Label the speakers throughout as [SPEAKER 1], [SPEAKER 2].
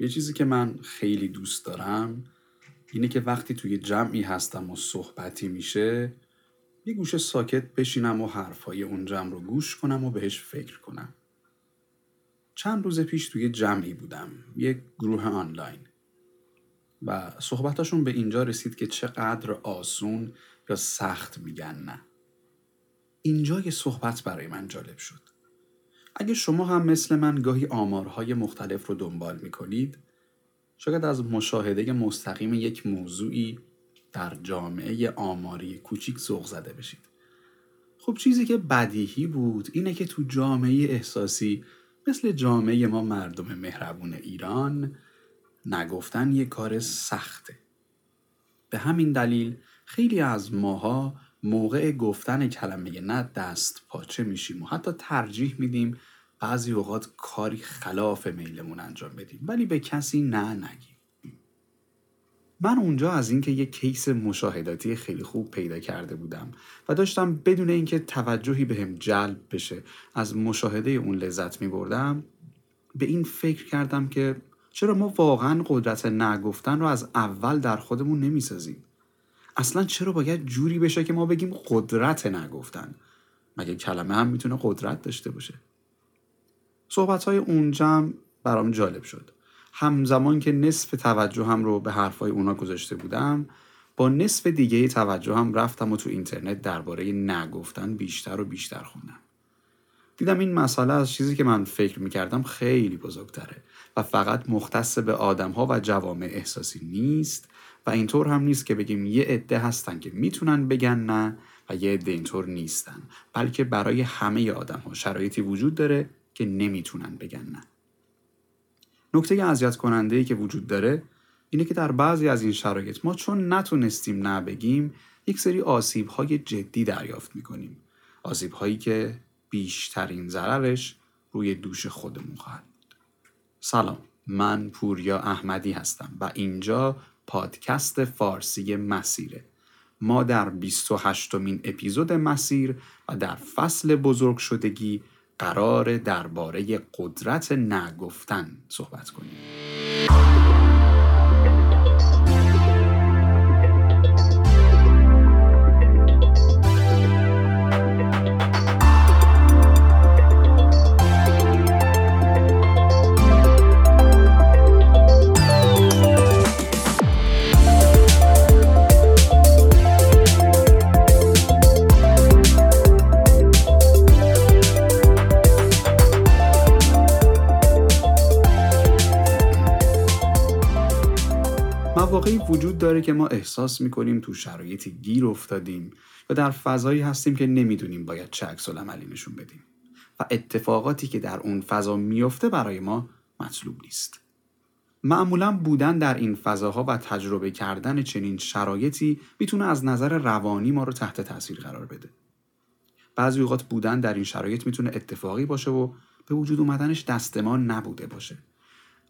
[SPEAKER 1] یه چیزی که من خیلی دوست دارم اینه که وقتی توی جمعی هستم و صحبتی میشه یه گوشه ساکت بشینم و حرفای اون جمع رو گوش کنم و بهش فکر کنم. چند روز پیش توی جمعی بودم یه گروه آنلاین. و صحبتاشون به اینجا رسید که چقدر آسون یا سخت میگن نه. اینجا یه صحبت برای من جالب شد. اگه شما هم مثل من گاهی آمارهای مختلف رو دنبال می‌کنید شاید از مشاهده مستقیم یک موضوعی در جامعه آماری کوچیک ذوق زده بشید. خب چیزی که بدیهی بود اینه که تو جامعه احساسی مثل جامعه ما مردم مهربون ایران نگفتن یه کار سخته. به همین دلیل خیلی از ماها موقع گفتن کلمه نه دست پاچه میشیم؟ و حتی ترجیح میدیم بعضی اوقات کاری خلاف میلمون انجام بدیم ولی به کسی نه نگیم. من اونجا از اینکه یک کیس مشاهداتی خیلی خوب پیدا کرده بودم و داشتم بدون اینکه توجهی بهم جلب بشه از مشاهده اون لذت می بردم به این فکر کردم که چرا ما واقعا قدرت نگفتن رو از اول در خودمون نمی‌سازیم؟ اصلا چرا باید جوری بشه که ما بگیم قدرت نگفتن؟ مگه کلمه هم می‌تونه قدرت داشته باشه؟ صحبت های اون جمع برام جالب شد. همزمان که نصف توجه هم رو به حرفای اونا گذاشته بودم با نصف دیگه توجه هم رفتم و تو اینترنت درباره نگفتن بیشتر و بیشتر خوندم. دیدم این مسئله از چیزی که من فکر می‌کردم خیلی بزرگتره و فقط مختص به آدم ها و جوامع احساسی نیست و اینطور هم نیست که بگیم یه عده هستن که می‌تونن بگن نه و یه عده اینطور نیستن بلکه برای همه آدم ها شرایطی وجود داره که نمی‌تونن بگن نه. نکته اذیت کننده که وجود داره اینه که در بعضی از این شرایط ما چون نتونستیم نه بگیم یک سری آسیب های جدی دریافت می‌کنیم. آسیب هایی که بیشترین ضررش روی دوش خودمون خواهد بود. سلام من پوریا احمدی هستم و اینجا پادکست فارسی مسیره. ما در 28 مین اپیزود مسیر و در فصل بزرگ شدگی قرار درباره قدرت نگفتن صحبت کنیم. مواقعی وجود داره که ما احساس می‌کنیم تو شرایطی گیر افتادیم و در فضایی هستیم که نمی‌دونیم باید چه عکس عملی نشون بدیم و اتفاقاتی که در اون فضا میفته برای ما مطلوب نیست. معمولا بودن در این فضاها و تجربه کردن چنین شرایطی می‌تونه از نظر روانی ما رو تحت تاثیر قرار بده. بعضی اوقات بودن در این شرایط می‌تونه اتفاقی باشه و به وجود اومدنش دست ما نبوده باشه.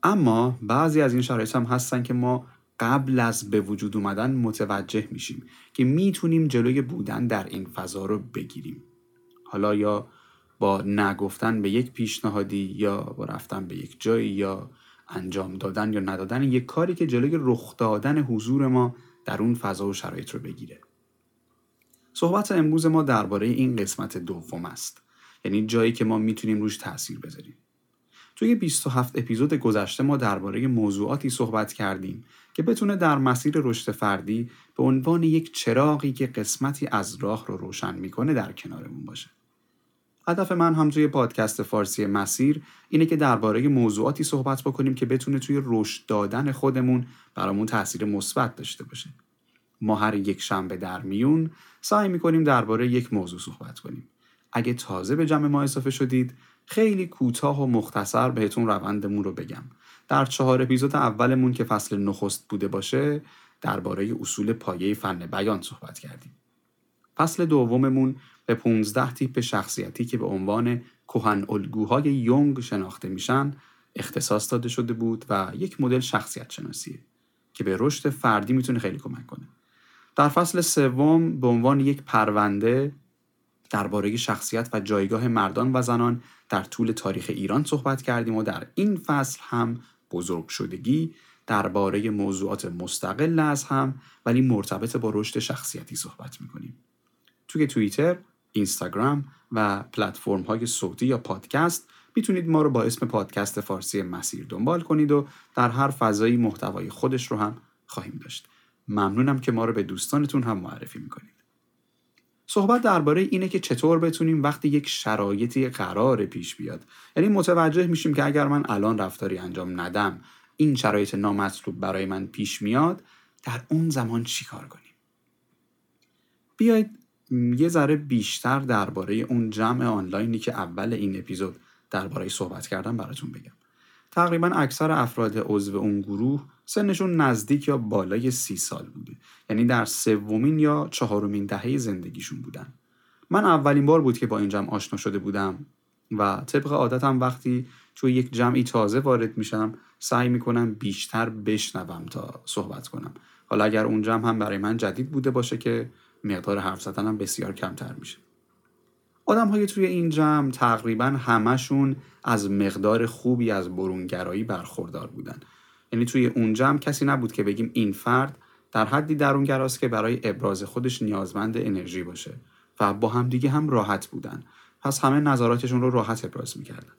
[SPEAKER 1] اما بعضی از این شرایط هم هستن که ما قبل از به وجود اومدن متوجه میشیم که می‌تونیم جلوی بودن در این فضا رو بگیریم. حالا یا با نگفتن به یک پیشنهادی یا با رفتن به یک جایی یا انجام دادن یا ندادن یک کاری که جلوی رخ دادن حضور ما در اون فضا و شرایط رو بگیره. صحبت امروز ما درباره این قسمت دوم است. یعنی جایی که ما می‌تونیم روش تاثیر بذاریم. توی 27 اپیزود گذشته ما درباره موضوعاتی صحبت کردیم که بتونه در مسیر رشد فردی به عنوان یک چراغی که قسمتی از راه رو روشن می‌کنه در کنارمون باشه. هدف من هم توی پادکست فارسی مسیر اینه که درباره موضوعاتی صحبت بکنیم که بتونه توی رشد دادن خودمون برامون تاثیر مثبت داشته باشه. ما هر یک شنبه در میون سعی می‌کنیم درباره یک موضوع صحبت کنیم. اگه تازه به جمع ما اضافه شدید خیلی کوتاه و مختصر بهتون روندمون رو بگم. در چهار اپیزود اولمون که فصل نخست بوده باشه درباره اصول پایه فن بیان صحبت کردیم. فصل دوممون به 15 تیپ شخصیتی که به عنوان کهن الگوهای یونگ شناخته میشن اختصاص داده شده بود و یک مدل شخصیت شناسیه که به رشد فردی می‌تونه خیلی کمک کنه. در فصل سوم به عنوان یک پرونده درباره شخصیت و جایگاه مردان و زنان در طول تاریخ ایران صحبت کردیم و در این فصل هم بزرگ شدگی درباره موضوعات مستقل از هم ولی مرتبط با رشد شخصیتی صحبت می‌کنیم. توی توییتر، اینستاگرام و پلتفرم های صوتی یا پادکست می‌تونید ما رو با اسم پادکست فارسی مسیر دنبال کنید و در هر فضایی محتوای خودش رو هم خواهیم داشت. ممنونم که ما رو به دوستانتون هم معرفی می‌کنید. صحبت درباره اینه که چطور بتونیم وقتی یک شرایطی قرار پیش بیاد. یعنی متوجه میشیم که اگر من الان رفتاری انجام ندم این شرایط نامطلوب برای من پیش میاد در اون زمان چی کار کنیم؟ بیایید یه ذره بیشتر درباره اون جمع آنلاینی که اول این اپیزود درباره صحبت کردم براتون بگم. تقریبا اکثر افراد عضو اون گروه سنشون نزدیک یا بالای سی سال بوده. یعنی در سومین یا چهارمین دهه زندگیشون بودن. من اولین بار بود که با این جمع آشنا شده بودم و طبق عادتم وقتی توی یک جمعی تازه وارد میشم سعی می‌کنم بیشتر بشنوم تا صحبت کنم. حالا اگر اون جمع هم برای من جدید بوده باشه که مقدار حرف زدنم بسیار کمتر میشه. آدم های توی این جمع تقریبا همشون از مقدار خوبی از برونگرایی برخوردار بودن. یعنی توی اون جمع کسی نبود که بگیم این فرد در حدی درونگراست که برای ابراز خودش نیازمند انرژی باشه و با هم دیگه هم راحت بودن. پس همه نظراتشون رو راحت ابراز می‌کردن.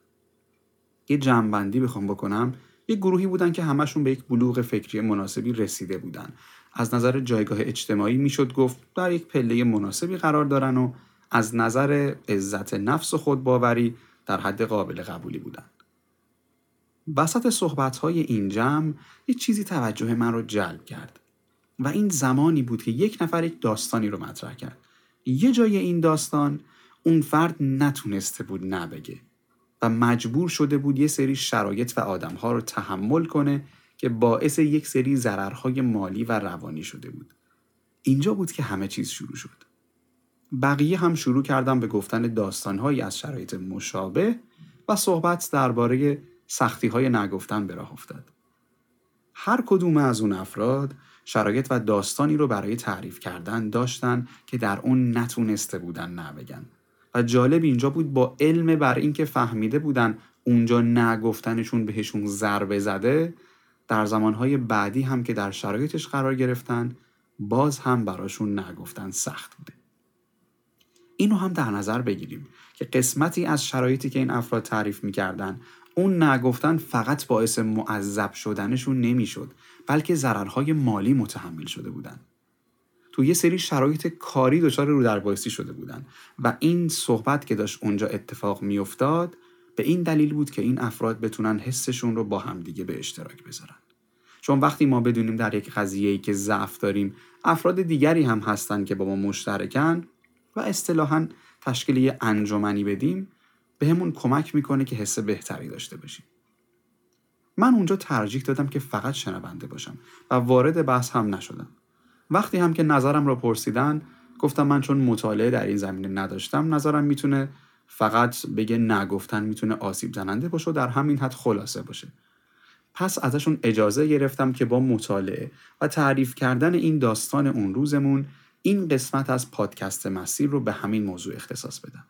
[SPEAKER 1] یه جمعبندی بخوام بکنم. یه گروهی بودن که همشون به یک بلوغ فکری مناسبی رسیده بودن. از نظر جایگاه اجتماعی می‌شد گفت در یک پله مناسبی قرار دارن و از نظر عزت نفس و خودباوری در حد قابل قبولی بودن. وسط صحبت های این جمع یه چیزی توجه من رو جلب کرد و این زمانی بود که یک نفر یک داستانی رو مطرح کرد. یه جای این داستان اون فرد نتونسته بود نبگه و مجبور شده بود یه سری شرایط و آدمها رو تحمل کنه که باعث یک سری ضررهای مالی و روانی شده بود. اینجا بود که همه چیز شروع شد. بقیه هم شروع کردم به گفتن داستانهایی از شرایط مشابه و صحبت درباره سختی های نگفتن به راه افتاد. هر کدوم از اون افراد شرایط و داستانی رو برای تعریف کردن داشتن که در اون نتونسته بودن نبگن و جالب اینجا بود با علم بر اینکه فهمیده بودن اونجا نگفتنشون بهشون ضربه زده در زمانهای بعدی هم که در شرایطش قرار گرفتن باز هم براشون نگفتن سخت بوده اینو هم در نظر بگیریم که قسمتی از شرایطی که این افراد تعریف می‌کردن اون نگفتن فقط باعث معذب شدنشون نمی‌شد بلکه ضررهای مالی متحمل شده بودن. تو یه سری شرایط کاری دچار رو در شده بودن و این صحبت که داشت اونجا اتفاق میافتاد به این دلیل بود که این افراد بتونن حسشون رو با همدیگه به اشتراک بذارن. چون وقتی ما بدونیم در یک قضیه که ضعف داریم افراد دیگری هم هستن که با ما مشترکن و اصطلاحا تشکیل یه انجمنی بدیم بهمون کمک می‌کنه که حس بهتری داشته باشیم. من اونجا ترجیح دادم که فقط شنونده باشم و وارد بحث هم نشدم. وقتی هم که نظرم را پرسیدن گفتم من چون مطالعه در این زمینه نداشتم نظرم می‌تونه فقط بگه نگفتن می‌تونه آسیب زننده باشه و در همین حد خلاصه باشه. پس ازشون اجازه گرفتم که با مطالعه و تعریف کردن این داستان اون روزمون این قسمت از پادکست مسیر رو به همین موضوع اختصاص بدم.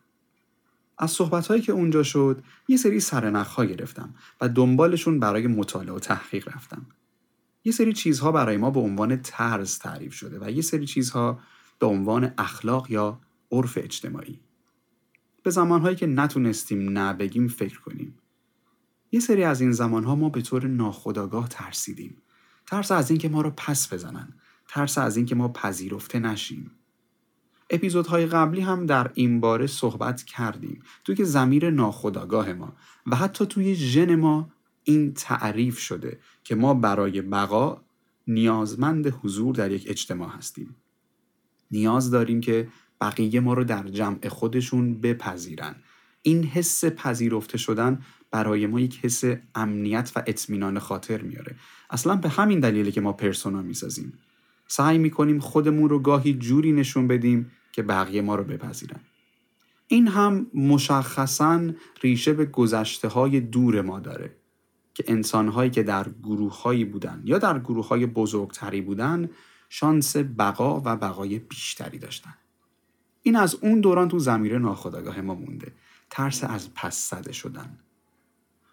[SPEAKER 1] از صحبت هایی که اونجا شد یه سری سرنخ گرفتم و دنبالشون برای مطالعه و تحقیق رفتم. یه سری چیزها برای ما به عنوان طرز تعریف شده و یه سری چیزها به عنوان اخلاق یا عرف اجتماعی. به زمانهایی که نتونستیم نبگیم فکر کنیم. یه سری از این زمانها ما به طور ناخودآگاه ترسیدیم. ترس از اینکه ما رو پس بزنن ترس از اینکه ما پذیرفته نشیم. اپیزودهای قبلی هم در این باره صحبت کردیم. توی که زمیر ناخودآگاه ما و حتی توی ژن ما این تعریف شده که ما برای بقا نیازمند حضور در یک اجتماع هستیم. نیاز داریم که بقیه ما رو در جمع خودشون بپذیرن. این حس پذیرفته شدن برای ما یک حس امنیت و اطمینان خاطر میاره. اصلا به همین دلیله که ما پرسونا می‌سازیم. سعی می‌کنیم خودمون رو گاهی جوری نشون بدیم که بقیه ما رو بپذیرن. این هم مشخصا ریشه به گذشته های دور ما داره که انسانهایی که در گروه هایی بودن یا در گروه های بزرگتری بودن شانس بقا و بقای بیشتری داشتن. این از اون دوران تو زمیر ناخودآگاه ما مونده. ترس از پس زده شدن.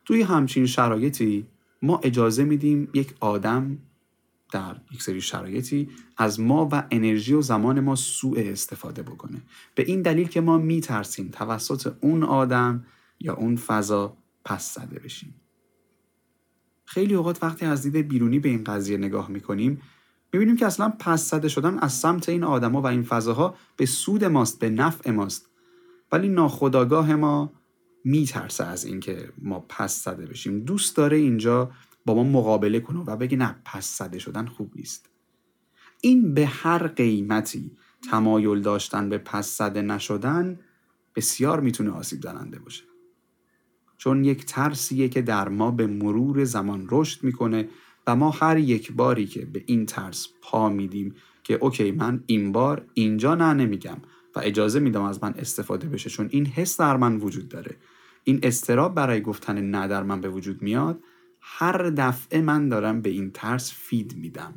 [SPEAKER 1] توی همچین شرایطی ما اجازه میدیم یک آدم در یک سری شرایطی از ما و انرژی و زمان ما سوء استفاده بکنه. به این دلیل که ما میترسیم توسط اون آدم یا اون فضا پس زده بشیم. خیلی اوقات وقتی از دید بیرونی به این قضیه نگاه می‌کنیم می‌بینیم که اصلا پس زده شدن از سمت این آدما و این فضاها به سود ماست به نفع ماست. ولی ناخداگاه ما میترسه از اینکه ما پس زده بشیم. دوست داره اینجا با ما مقابله کنه و بگه نه پس زده شدن خوب نیست. این به هر قیمتی تمایل داشتن به پس زده نشدن بسیار می‌تونه آسیب زننده باشه. چون یک ترسیه که در ما به مرور زمان رشد می‌کنه و ما هر یک باری که به این ترس پا میدیم که okay من این بار اینجا نه نمیگم و اجازه میدم از من استفاده بشه چون این حس در من وجود داره. این اضطراب برای گفتن نه در من به وجود میاد هر دفعه من دارم به این ترس feed میدم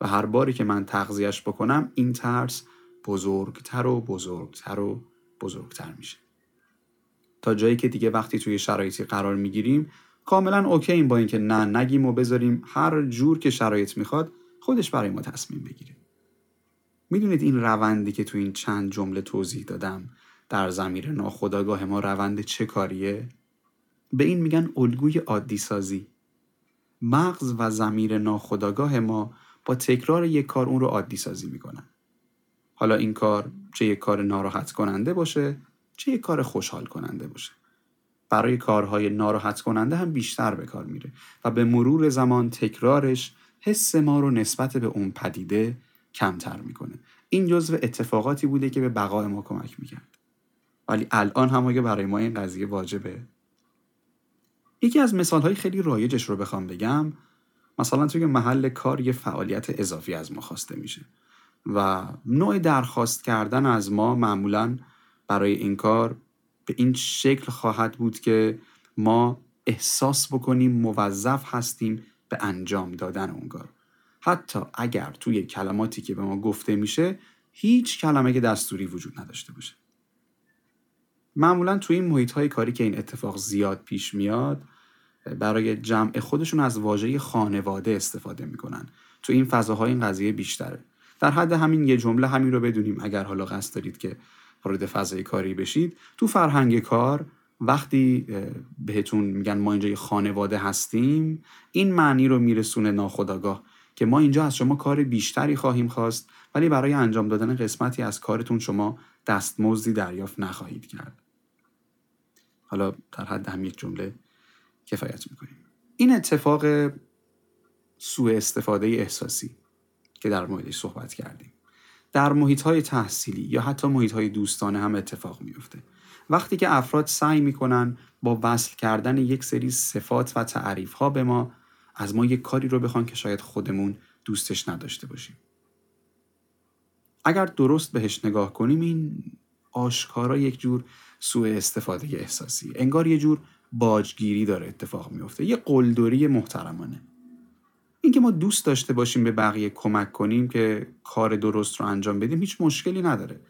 [SPEAKER 1] و هر باری که من تغذیهش بکنم این ترس بزرگتر و بزرگتر و بزرگتر میشه. تا جایی که دیگه وقتی توی شرایطی قرار می‌گیریم کاملا اوکی با اینکه نه نگیم و بذاریم هر جور که شرایط می‌خواد خودش برای ما تصمیم بگیره. می‌دونید این روندی که تو این چند جمله توضیح دادم در زمیر ناخداگاه ما روند چه کاریه؟ به این میگن الگوی عادی سازی مغز و زمیر ناخداگاه ما با تکرار یک کار اون رو عادی سازی می‌کنن حالا این کار چه یک کار ناراحت کننده باشه چه یک کار خوشحال کننده باشه. برای کارهای ناراحت کننده هم بیشتر به کار میره و به مرور زمان تکرارش حس ما رو نسبت به اون پدیده کمتر می‌کنه. این جزو اتفاقاتی بوده که به بقای ما کمک می‌کرد. ولی الان هم اگه برای ما این قضیه واجبه یکی از مثال های خیلی رایجش رو بخوام بگم مثلا توی محل کار یه فعالیت اضافی از ما خواسته میشه و نوع درخواست کردن از ما معمولا برای این کار به این شکل خواهد بود که ما احساس بکنیم موظف هستیم به انجام دادن اون کار. حتی اگر توی کلماتی که به ما گفته میشه هیچ کلمه که دستوری وجود نداشته باشه. معمولا توی این محیط های کاری که این اتفاق زیاد پیش میاد برای جمع خودشون از واژه خانواده استفاده می‌کنن. تو این فضاهای این قضیه بیشتره. در حد همین یه جمله همین رو بدونیم. اگر حالا قصد دارید که وارد فضای کاری بشید تو فرهنگ کار وقتی بهتون میگن ما اینجا یه خانواده هستیم این معنی رو میرسونه ناخداگاه که ما اینجا از شما کار بیشتری خواهیم خواست ولی برای انجام دادن قسمتی از کارتون شما دستمزدی دریافت نخواهید کرد. حالا در حد هم یک جمله کفایت می‌کنیم. این اتفاق سوء استفاده احساسی که در موردش صحبت کردیم. در محیط های تحصیلی یا حتی محیط های دوستانه هم اتفاق میفته وقتی که افراد سعی می‌کنن با وصل کردن یک سری صفات و تعریف ها به ما از ما یک کاری رو بخوان که شاید خودمون دوستش نداشته باشیم. اگر درست بهش نگاه کنیم این آشکارا یک جور سوء استفاده احساسی. انگار یه جور باجگیری داره اتفاق میفته. یه قلدری محترمانه. اینکه ما دوست داشته باشیم به بقیه کمک کنیم که کار درست رو انجام بدیم هیچ مشکلی نداره.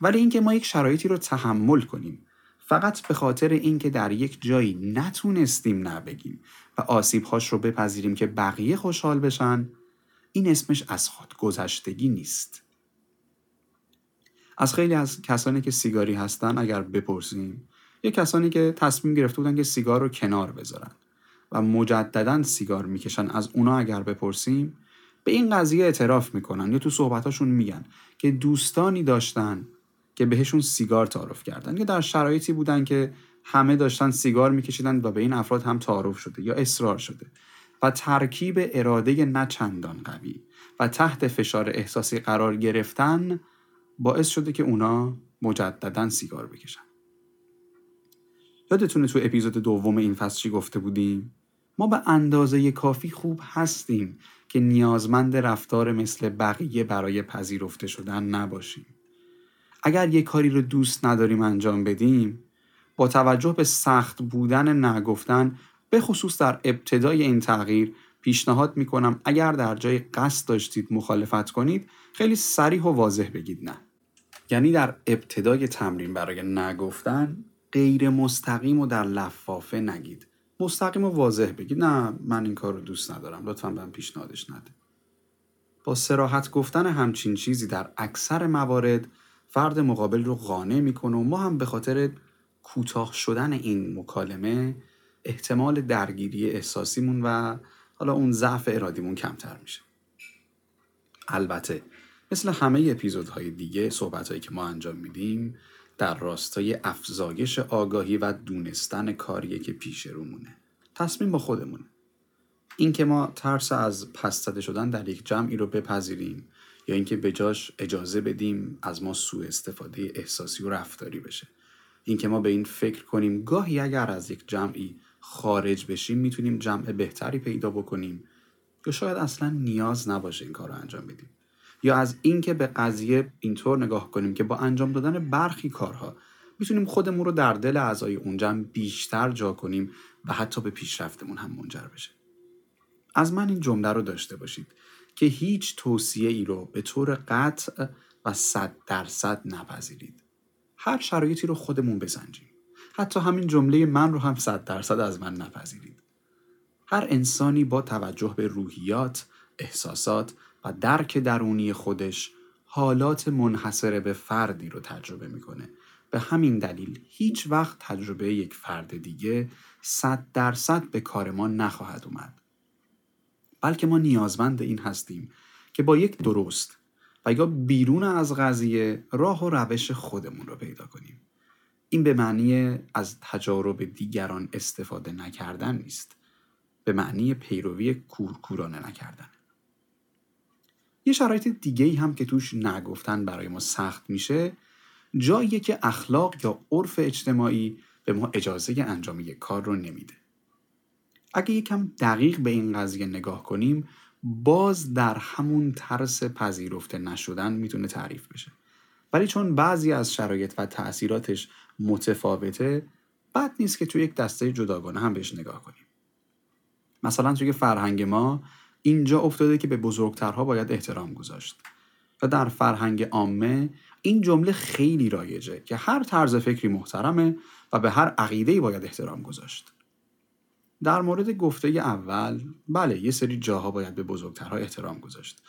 [SPEAKER 1] ولی اینکه ما یک شرایطی رو تحمل کنیم فقط به خاطر اینکه در یک جایی نتونستیم نبگیم و آسیبهاش رو بپذیریم که بقیه خوشحال بشن این اسمش از خود گذشتگی نیست. از خیلی از کسانی که سیگاری هستن اگر بپرسیم یه کسانی که تصمیم گرفته بودن که سیگار رو کنار بذارن و مجددا سیگار می‌کشن. از اونا اگر بپرسیم به این قضیه اعتراف می‌کنن یا تو صحبتاشون میگن که دوستانی داشتن که بهشون سیگار تعارف کردن یا در شرایطی بودن که همه داشتن سیگار میکشیدن و به این افراد هم تعارف شده یا اصرار شده و ترکیب اراده چندان قوی و تحت فشار احساسی قرار گرفتن باعث شده که اونا مجددا سیگار بکشن. یادتونه تو اپیزود دوم این فصل چی گفته بودیم؟ ما به اندازه کافی خوب هستیم که نیازمند رفتار مثل بقیه برای پذیرفته شدن نباشیم. اگر یک کاری رو دوست نداریم انجام بدیم با توجه به سخت بودن نگفتن به خصوص در ابتدای این تغییر پیشنهاد می‌کنم اگر در جای قصد داشتید مخالفت کنید خیلی سریح و واضح بگید نه. یعنی در ابتدای تمرین برای نگفتن غیر مستقیم و در لفافه نگید. مستقیم و واضح بگید. نه من این کار رو دوست ندارم. لطفا بهم پیشنهادش نده. با سراحت گفتن همچین چیزی در اکثر موارد فرد مقابل رو قانع می‌کنه و ما هم به خاطر کوتاه شدن این مکالمه احتمال درگیری احساسیمون و حالا اون ضعف ارادیمون کمتر میشه. البته مثل همه اپیزودهای دیگه صحبتهایی که ما انجام میدیم در راستای افزایش آگاهی و دونستن کاریه که پیش رومونه. تصمیم با خودمونه. اینکه ما ترس از پس شدن در یک جمعی رو بپذیریم یا اینکه به جاش اجازه بدیم از ما سوء استفاده احساسی و رفتاری بشه. اینکه ما به این فکر کنیم گاهی اگر از یک جمعی خارج بشیم می‌تونیم جمع بهتری پیدا بکنیم یا شاید اصلا نیاز نباشه این کار رو انجام بدیم. یا از اینکه به قضیه اینطور نگاه کنیم که با انجام دادن برخی کارها می‌تونیم خودمون رو در دل اعضای اون جمع بیشتر جا کنیم و حتی به پیشرفتمون هم منجر بشه. از من این جمله رو داشته باشید که هیچ توصیه ای رو به طور قطع و صد درصد نپذیرید. هر شرایطی رو خودمون بسنجیم. حتی همین جمله من رو هم صد درصد از من نپذیرید. هر انسانی با توجه به روحیات، احساسات و درک درونی خودش حالات منحصره به فردی رو تجربه می‌کنه. به همین دلیل هیچ وقت تجربه یک فرد دیگه صد درصد به کار ما نخواهد اومد. بلکه ما نیازمند این هستیم که با یک درست و یا بیرون از قضیه راه و روش خودمون رو پیدا کنیم. این به معنی از تجارب دیگران استفاده نکردن نیست. به معنی پیروی کورکورانه نکردن. یه شرایط دیگه هم که توش نگفتن برای ما سخت میشه جاییه که اخلاق یا عرف اجتماعی به ما اجازه انجام یک کار رو نمیده. اگه یکم دقیق به این قضیه نگاه کنیم باز در همون ترس پذیرفته نشدن می‌تونه تعریف بشه. ولی چون بعضی از شرایط و تأثیراتش متفاوته بد نیست که توی یک دسته جداگانه هم بهش نگاه کنیم. مثلا توی فرهنگ ما اینجا افتاده که به بزرگترها باید احترام گذاشت. و در فرهنگ عامه این جمله خیلی رایجه که هر طرز فکری محترمه و به هر عقیده‌ای باید احترام گذاشت. در مورد گفته اول بله یه سری جاها باید به بزرگترها احترام گذاشت.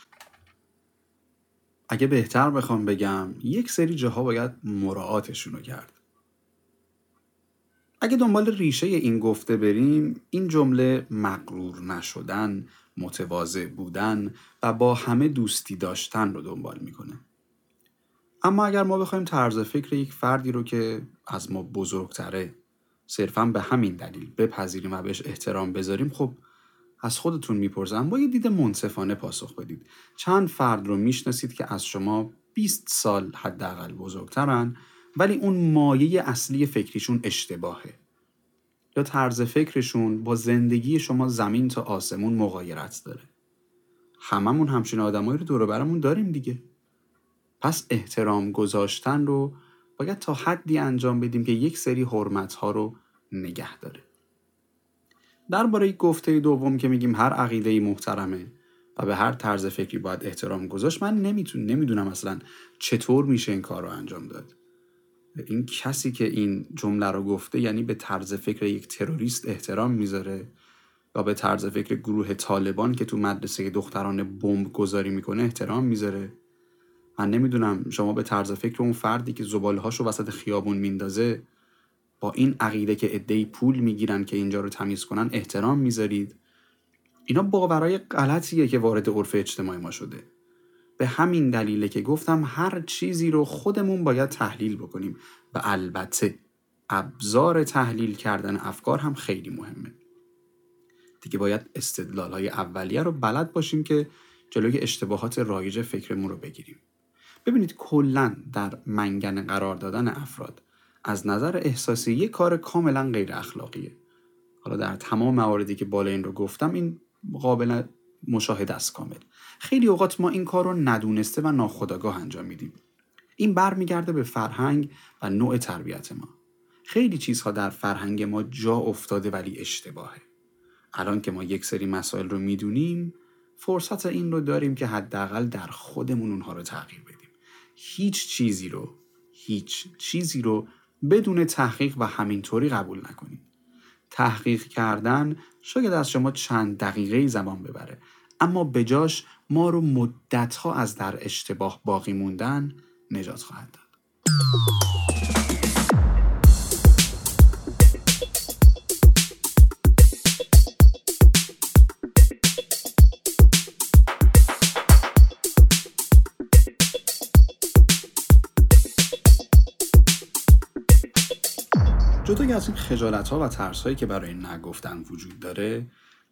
[SPEAKER 1] اگه بهتر بخوام بگم یک سری جاها باید مراعاتشون رو کرد. اگه دنبال ریشه این گفته بریم این جمله مقرور نشدن متواضع بودن و با همه دوستی داشتن رو دنبال می‌کنه. اما اگر ما بخوایم طرز فکر یک فردی رو که از ما بزرگتره صرفا به همین دلیل بپذیریم و بهش احترام بذاریم خب از خودتون می‌پرسم با یه دید منصفانه پاسخ بدید. چند فرد رو می‌شناسید که از شما 20 سال حداقل بزرگترن ولی اون مایه اصلی فکریشون اشتباهه. یا طرز فکرشون با زندگی شما زمین تا آسمون مغایرت داره. هممون همچین آدمایی رو دور برمون داریم دیگه. پس احترام گذاشتن رو باید تا حدی انجام بدیم که یک سری حرمت ها رو نگه داره. درباره گفته دوم که میگیم هر عقیده محترمه و به هر طرز فکری باید احترام گذاشت من نمیتون نمی‌دونم اصلا چطور میشه این کار رو انجام داد. این کسی که این جمله رو گفته یعنی به طرز فکر یک تروریست احترام می‌ذاره یا به طرز فکر گروه طالبان که تو مدرسه دختران بمب گذاری می‌کنه احترام می‌ذاره. من نمی‌دونم شما به طرز فکر اون فردی که زباله هاشو وسط خیابون میندازه با این عقیده که عدهای پول می‌گیرن که اینجا رو تمیز کنن احترام می‌ذارید؟ اینا باورای غلطیه که وارد عرف اجتماعی ما شده. به همین دلیله که گفتم هر چیزی رو خودمون باید تحلیل بکنیم و البته ابزار تحلیل کردن افکار هم خیلی مهمه. دیگه باید استدلال های اولیه رو بلد باشیم که جلوی اشتباهات رایج فکرمون رو بگیریم. ببینید کلا در منگن قرار دادن افراد از نظر احساسی یک کار کاملا غیر اخلاقیه. حالا در تمام مواردی که بالا این رو گفتم این قابل مشاهده است کامل. خیلی اوقات ما این کار رو ندونسته و ناخودآگاه انجام میدیم. این برمیگرده به فرهنگ و نوع تربیت ما. خیلی چیزها در فرهنگ ما جا افتاده ولی اشتباهه. الان که ما یک سری مسائل رو می‌دونیم فرصت این رو داریم که حداقل در خودمون اونها رو تغییر بدیم. هیچ چیزی رو هیچ چیزی رو بدون تحقیق و همینطوری قبول نکنید تحقیق کردن شاید از شما چند دقیقه زمان ببره. اما بجاش ما رو مدتها از در اشتباه باقی موندن نجات خواهد داد. جدای از این خجالت ها و ترس هایی که برای نگفتن وجود داره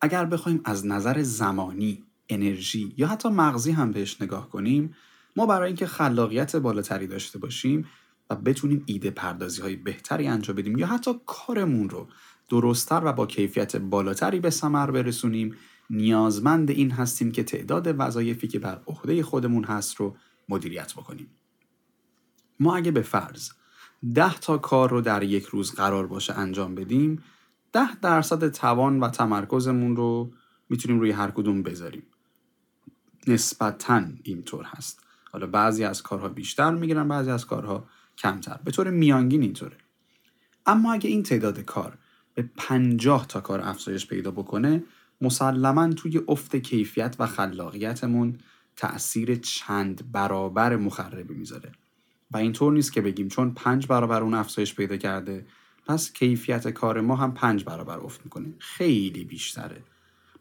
[SPEAKER 1] اگر بخوایم از نظر زمانی، انرژی یا حتی مغزی هم بهش نگاه کنیم ما برای اینکه خلاقیت بالاتری داشته باشیم و بتونیم ایده پردازی های بهتری انجام بدیم یا حتی کارمون رو درستتر و با کیفیت بالاتری به ثمر برسونیم نیازمند این هستیم که تعداد وظایفی که بر عهده خودمون هست رو مدیریت بکنیم. ما اگه به فرض ده تا کار رو در یک روز قرار باشه انجام بدیم ده درصد توان و تمرکزمون رو می‌تونیم روی هر کدوم بذاریم. نسبتا اینطور هست. حالا بعضی از کارها بیشتر می‌گیرن بعضی از کارها کمتر. به طور میانگین اینطوره. اما اگه این تعداد کار به پنجاه تا کار افزایش پیدا بکنه مسلما توی افت کیفیت و خلاقیتمون تأثیر چند برابر مخربی می‌ذاره. و اینطور نیست که بگیم چون پنج برابر اون افزایش پیدا کرده پس کیفیت کار ما هم پنج برابر افت می‌کنه. خیلی بیشتره.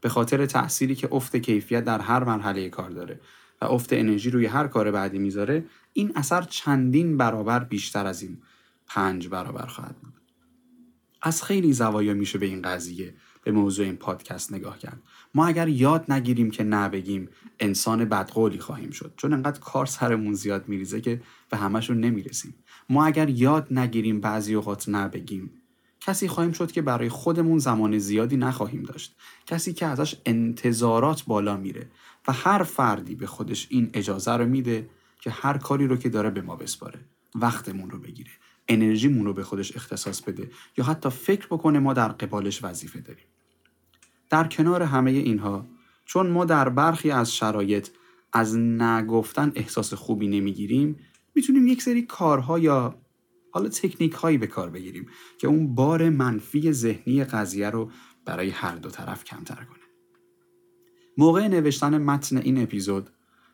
[SPEAKER 1] به خاطر تأثیری که افت کیفیت در هر مرحله کار داره و افت انرژی روی هر کار بعدی می‌ذاره این اثر چندین برابر بیشتر از این پنج برابر خواهد بود. از خیلی زوایا میشه به این قضیه به موضوع این پادکست نگاه کرد. ما اگر یاد نگیریم که نبگیم انسان بدقولی خواهیم شد. چون انقدر کار سرمون زیاد میریزه که به همشون نمی‌رسیم. ما اگر یاد نگیریم بعضی اوقات نبگیم کسی خواهیم شد که برای خودمون زمان زیادی نخواهیم داشت. کسی که ازش انتظارات بالا میره و هر فردی به خودش این اجازه رو میده که هر کاری رو که داره به ما بسپاره. وقتمون رو بگیره. انرژیمون رو به خودش اختصاص بده یا حتی فکر بکنه ما در قبالش وظیفه داریم. در کنار همه اینها چون ما در برخی از شرایط از نگفتن احساس خوبی نمی‌گیریم می‌تونیم یک سری کارها یا حالا تکنیک هایی به کار بگیریم که اون بار منفی ذهنی قضیه رو برای هر دو طرف کمتر کنه. موقع نوشتن متن این اپیزود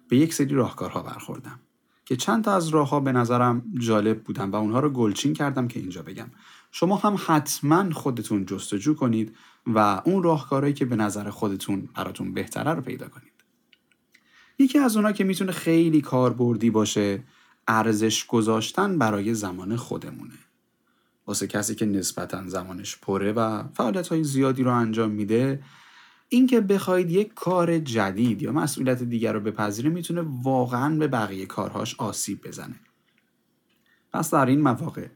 [SPEAKER 1] به یک سری راهکارها برخوردم که چند تا از راهها به نظرم جالب بودن و اونها رو گلچین کردم که اینجا بگم. شما هم حتما خودتون جستجو کنید و اون راهکارهایی که به نظر خودتون براتون بهتره رو پیدا کنید. یکی از اونها که می‌تونه خیلی کاربردی باشه ارزش گذاشتن برای زمان خودمونه. واسه کسی که نسبتا زمانش پره و فعالیت های زیادی رو انجام میده اینکه بخواید یک کار جدید یا مسئولیت دیگر رو بپذیره می‌تونه واقعا به بقیه کارهاش آسیب بزنه. پس در این مواقع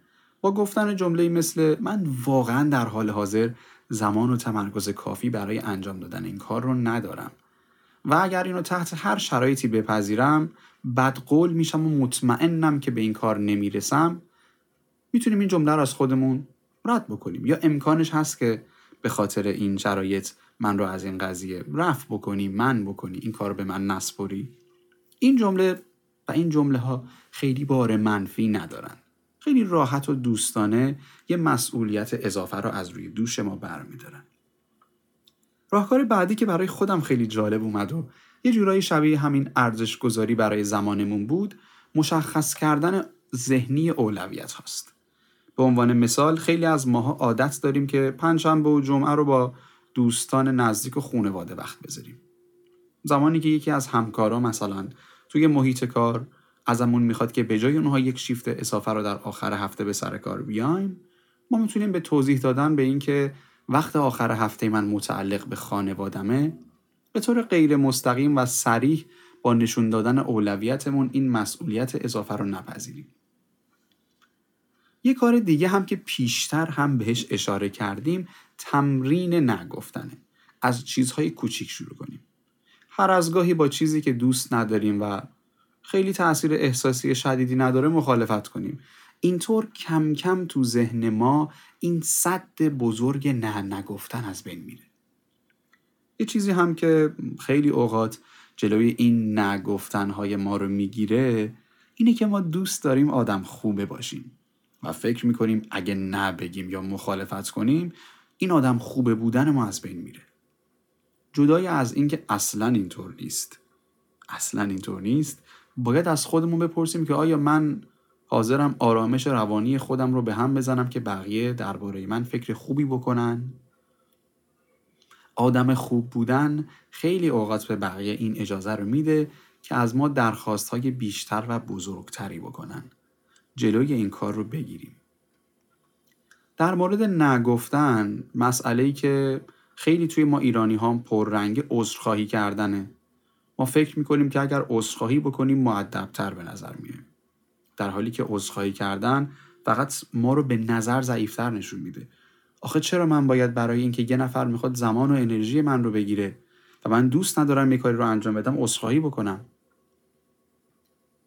[SPEAKER 1] با گفتن جمله مثل من واقعا در حال حاضر زمان و تمرکز کافی برای انجام دادن این کار رو ندارم و اگر اینو تحت هر شرایطی بپذیرم بدقول میشم و مطمئنم که به این کار نمی‌رسم. می‌تونیم این جمله رو از خودمون رد بکنیم. یا امکانش هست که به خاطر این شرایط من رو از این قضیه رفت بکنی من بکنی این کار به من نسپری این جمله و این جمله ها خیلی بار منفی ندارن. خیلی راحت و دوستانه یه مسئولیت اضافه رو از روی دوش ما برمیدارن. راهکار بعدی که برای خودم خیلی جالب اومد و یه جورایی شبیه همین ارزش گذاری برای زمانمون بود مشخص کردن ذهنی اولویت هاست. به عنوان مثال خیلی از ماها عادت داریم که پنجشنبه و جمعه رو با دوستان نزدیک و خونواده وقت بذاریم. زمانی که یکی از همکارا مثلا توی محیط کار ازمون می‌خواد که به جای اونها یک شیفت اضافه رو در آخر هفته به سر کار بیایم ما می‌تونیم به توضیح دادن به اینکه وقت آخر هفته من متعلق به خانوادمه به طور غیر مستقیم و سریح با نشون دادن اولویتمون این مسئولیت اضافه رو نپذیریم. یه کار دیگه هم که پیشتر هم بهش اشاره کردیم تمرین نگفتنه. از چیزهای کوچیک شروع کنیم. هر از گاهی با چیزی که دوست نداریم و خیلی تاثیر احساسی شدیدی نداره مخالفت کنیم. اینطور کم کم تو ذهن ما این صد بزرگ نه نگفتن از بین میره. یه چیزی هم که خیلی اوقات جلوی این نگفتنهای ما رو می‌گیره اینه که ما دوست داریم آدم خوبه باشیم و فکر می‌کنیم اگه نبگیم یا مخالفت کنیم این آدم خوبه بودن ما از بین میره. جدای از اینکه اصلا اینطور نیست. اصلا اینطور نیست. باید از خودمون بپرسیم که آیا من حاضرم آرامش روانی خودم رو به هم بزنم که بقیه درباره من فکر خوبی بکنن. آدم خوب بودن خیلی اوقات به بقیه این اجازه رو میده که از ما درخواست های بیشتر و بزرگتری بکنن. جلوی این کار رو بگیریم. در مورد نگفتن مسئله که خیلی توی ما ایرانی ها پررنگ عذرخواهی کردنه. ما فکر می‌کنیم که اگر عذرخواهی بکنیم معدبتر به نظر میایم در حالی که عذرخواهی کردن فقط ما رو به نظر ضعیفتر نشون میده. آخه چرا من باید برای اینکه یه نفر می‌خواد زمان و انرژی من رو بگیره و من دوست ندارم یه کاری رو انجام بدم عذرخواهی بکنم؟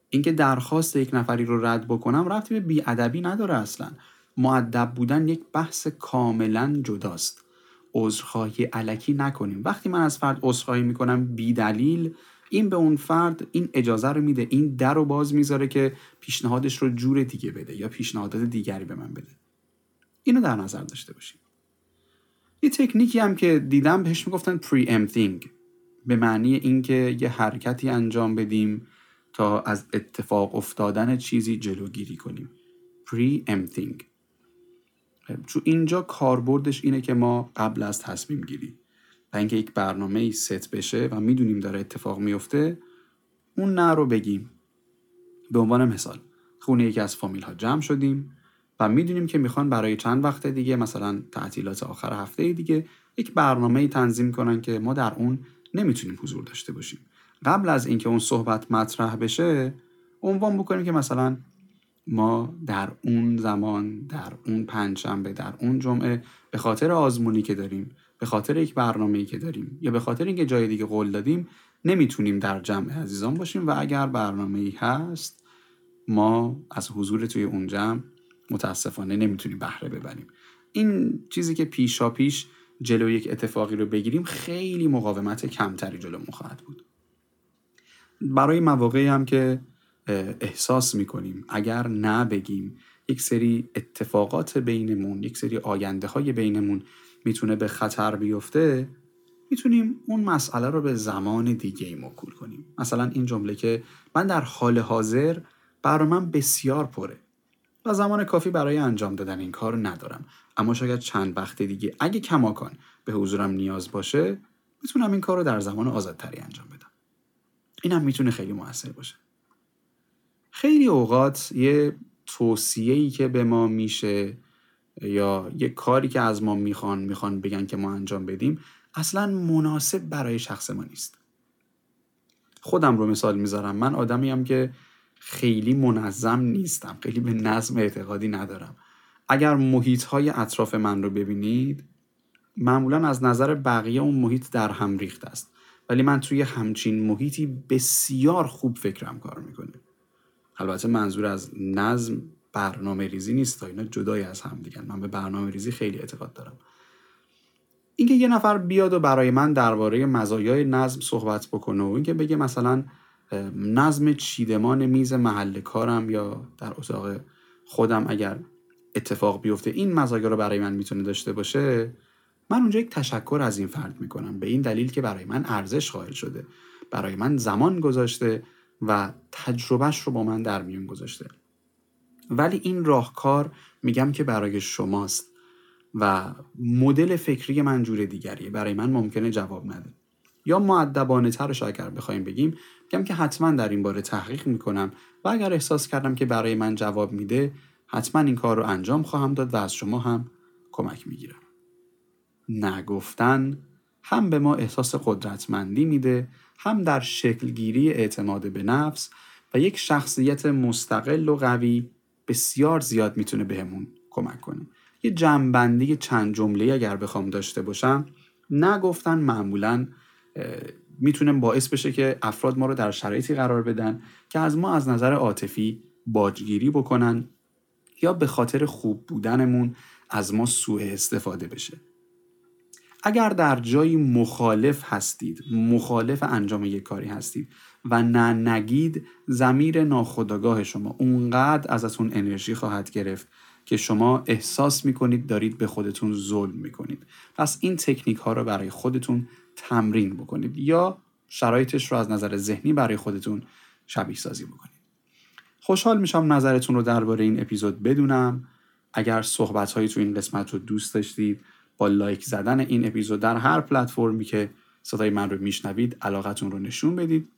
[SPEAKER 1] اینکه درخواست یک نفری رو رد بکنم رفتی به بیادبی نداره اصلا. معدب بودن یک بحث کاملا جداست. عذرخواهی علکی نکنیم. وقتی من از فرد عذرخواهی می‌کنم بی دلیل این به اون فرد این اجازه رو میده این در رو باز می‌ذاره که پیشنهادش رو جور دیگه بده یا پیشنهادات دیگری به من بده. اینو در نظر داشته باشیم. یه تکنیکی هم که دیدم بهش می‌گفتن preempting به معنی اینکه یه حرکتی انجام بدیم تا از اتفاق افتادن چیزی جلوگیری کنیم. preempting. چون اینجا کاربردش اینه که ما قبل از تصمیم گیری و اینکه یک برنامه ای ست بشه و می‌دونیم داره اتفاق میفته اون نه رو بگیم. به عنوان مثال خونه یکی از فامیل ها جمع شدیم و می‌دونیم که می‌خوان برای چند وقت دیگه مثلا تعطیلات آخر هفته دیگه یک برنامه ای تنظیم کنن که ما در اون نمی‌تونیم حضور داشته باشیم. قبل از اینکه اون صحبت مطرح بشه عنوان بکنیم که مثلا ما در اون زمان در اون پنجشنبه در اون جمعه به خاطر آزمونی که داریم به خاطر یک برنامه‌ای که داریم یا به خاطر اینکه جای دیگه قول دادیم نمی‌تونیم در جمع عزیزان باشیم و اگر برنامه ای هست ما از حضور توی اون جمع متاسفانه نمی‌تونیم بهره ببریم. این چیزی که پیشا پیش جلو یک اتفاقی رو بگیریم خیلی مقاومت کمتری جلو خواهد بود. برای مواقعی هم که احساس می‌کنیم اگر نه بگیم یک سری اتفاقات بینمون یک سری آینده های بینمون می‌تونه به خطر بیفته می‌تونیم اون مسئله رو به زمان دیگه ای مکول کنیم. مثلا این جمله که من در حال حاضر برای من بسیار پره و زمان کافی برای انجام دادن این کار ندارم. اما شاید چند وقت دیگه اگه کماکان به حضورم نیاز باشه می‌تونم این کار رو در زمان آزادتری انجام بدم. این هم می‌تونه خیلی موثر باشه. خیلی اوقات یه توصیه که به ما میشه یا یه کاری که از ما می‌خوان می‌خوان بگن که ما انجام بدیم اصلا مناسب برای شخص ما نیست. خودم رو مثال می‌ذارم. من آدمی هم که خیلی منظم نیستم. خیلی به نظم اعتقادی ندارم. اگر محیط های اطراف من رو ببینید معمولا از نظر بقیه اون محیط در هم ریخته است. ولی من توی همچین محیطی بسیار خوب فکرم کار می‌کنه. البته منظور از نظم برنامه ریزی نیست اینا جدای از هم دیگن من به برنامه ریزی خیلی اعتقاد دارم. اینکه یه نفر بیاد و برای من درباره مزایای نظم صحبت بکنه و اینکه بگه مثلا نظم چیدمان میز محل کارم یا در اتاق خودم اگر اتفاق بیفته این مزایا رو برای من می‌تونه داشته باشه من اونجا یک تشکر از این فرد می‌کنم. به این دلیل که برای من ارزش قائل شده. برای من زمان گذاشته و تجربهش رو با من در میون گذاشته. ولی این راهکار میگم که برای شماست و مدل فکری من جور دیگریه. برای من ممکنه جواب نده. یا معدبانه ترش اگر بخوایم بگیم میگم که حتما در این باره تحقیق می‌کنم و اگر احساس کردم که برای من جواب میده حتما این کار رو انجام خواهم داد و از شما هم کمک می‌گیرم. نگفتن هم به ما احساس قدرتمندی میده هم در شکلگیری اعتماد به نفس و یک شخصیت مستقل و قوی بسیار زیاد می‌تونه بهمون کمک کنه. یه جمعبندی چند جمله اگر بخوام داشته باشم نگفتن معمولا می‌تونه باعث بشه که افراد ما رو در شرایطی قرار بدن که از ما از نظر عاطفی باجگیری بکنن یا به خاطر خوب بودنمون از ما سوء استفاده بشه. اگر در جایی مخالف هستید مخالف انجام یک کاری هستید و نه نگید زمیر ناخداگاه شما. اونقدر ازتون انرژی خواهد گرفت که شما احساس می‌کنید دارید به خودتون ظلم می‌کنید. پس این تکنیک ها رو برای خودتون تمرین بکنید یا شرایطش رو از نظر ذهنی برای خودتون شبیه سازی بکنید. خوشحال میشم نظرتون رو درباره این اپیزود بدونم. اگر صحبت هایی تو این قسمت رو دوست داشتید با لایک زدن این اپیزود در هر پلتفرمی که صدای من رو میشنوید علاقتون رو نشون بدید.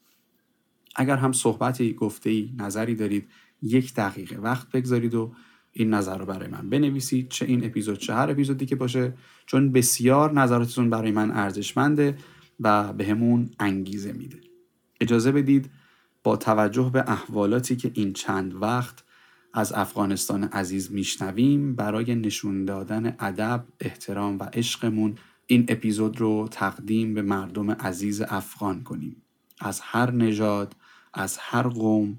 [SPEAKER 1] اگر هم صحبتی گفته ای نظری دارید یک دقیقه وقت بگذارید و این نظر رو برای من بنویسید. چه این اپیزود چه هر اپیزودی که باشه. چون بسیار نظراتتون برای من ارزشمنده و بهمون به انگیزه میده. اجازه بدید با توجه به احوالاتی که این چند وقت از افغانستان عزیز میشنویم برای نشون دادن ادب، احترام و عشقمون این اپیزود رو تقدیم به مردم عزیز افغان کنیم. از هر نژاد، از هر قوم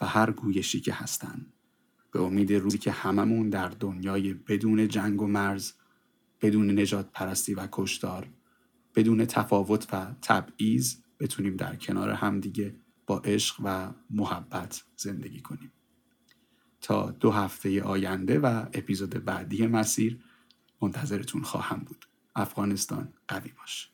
[SPEAKER 1] و هر گویشی که هستن به امید روزی که هممون در دنیای بدون جنگ و مرز بدون نجات پرستی و کشتار بدون تفاوت و تبعیض بتونیم در کنار همدیگه با عشق و محبت زندگی کنیم. تا دو هفته آینده و اپیزود بعدی مسیر منتظرتون خواهم بود. افغانستان قوی باش.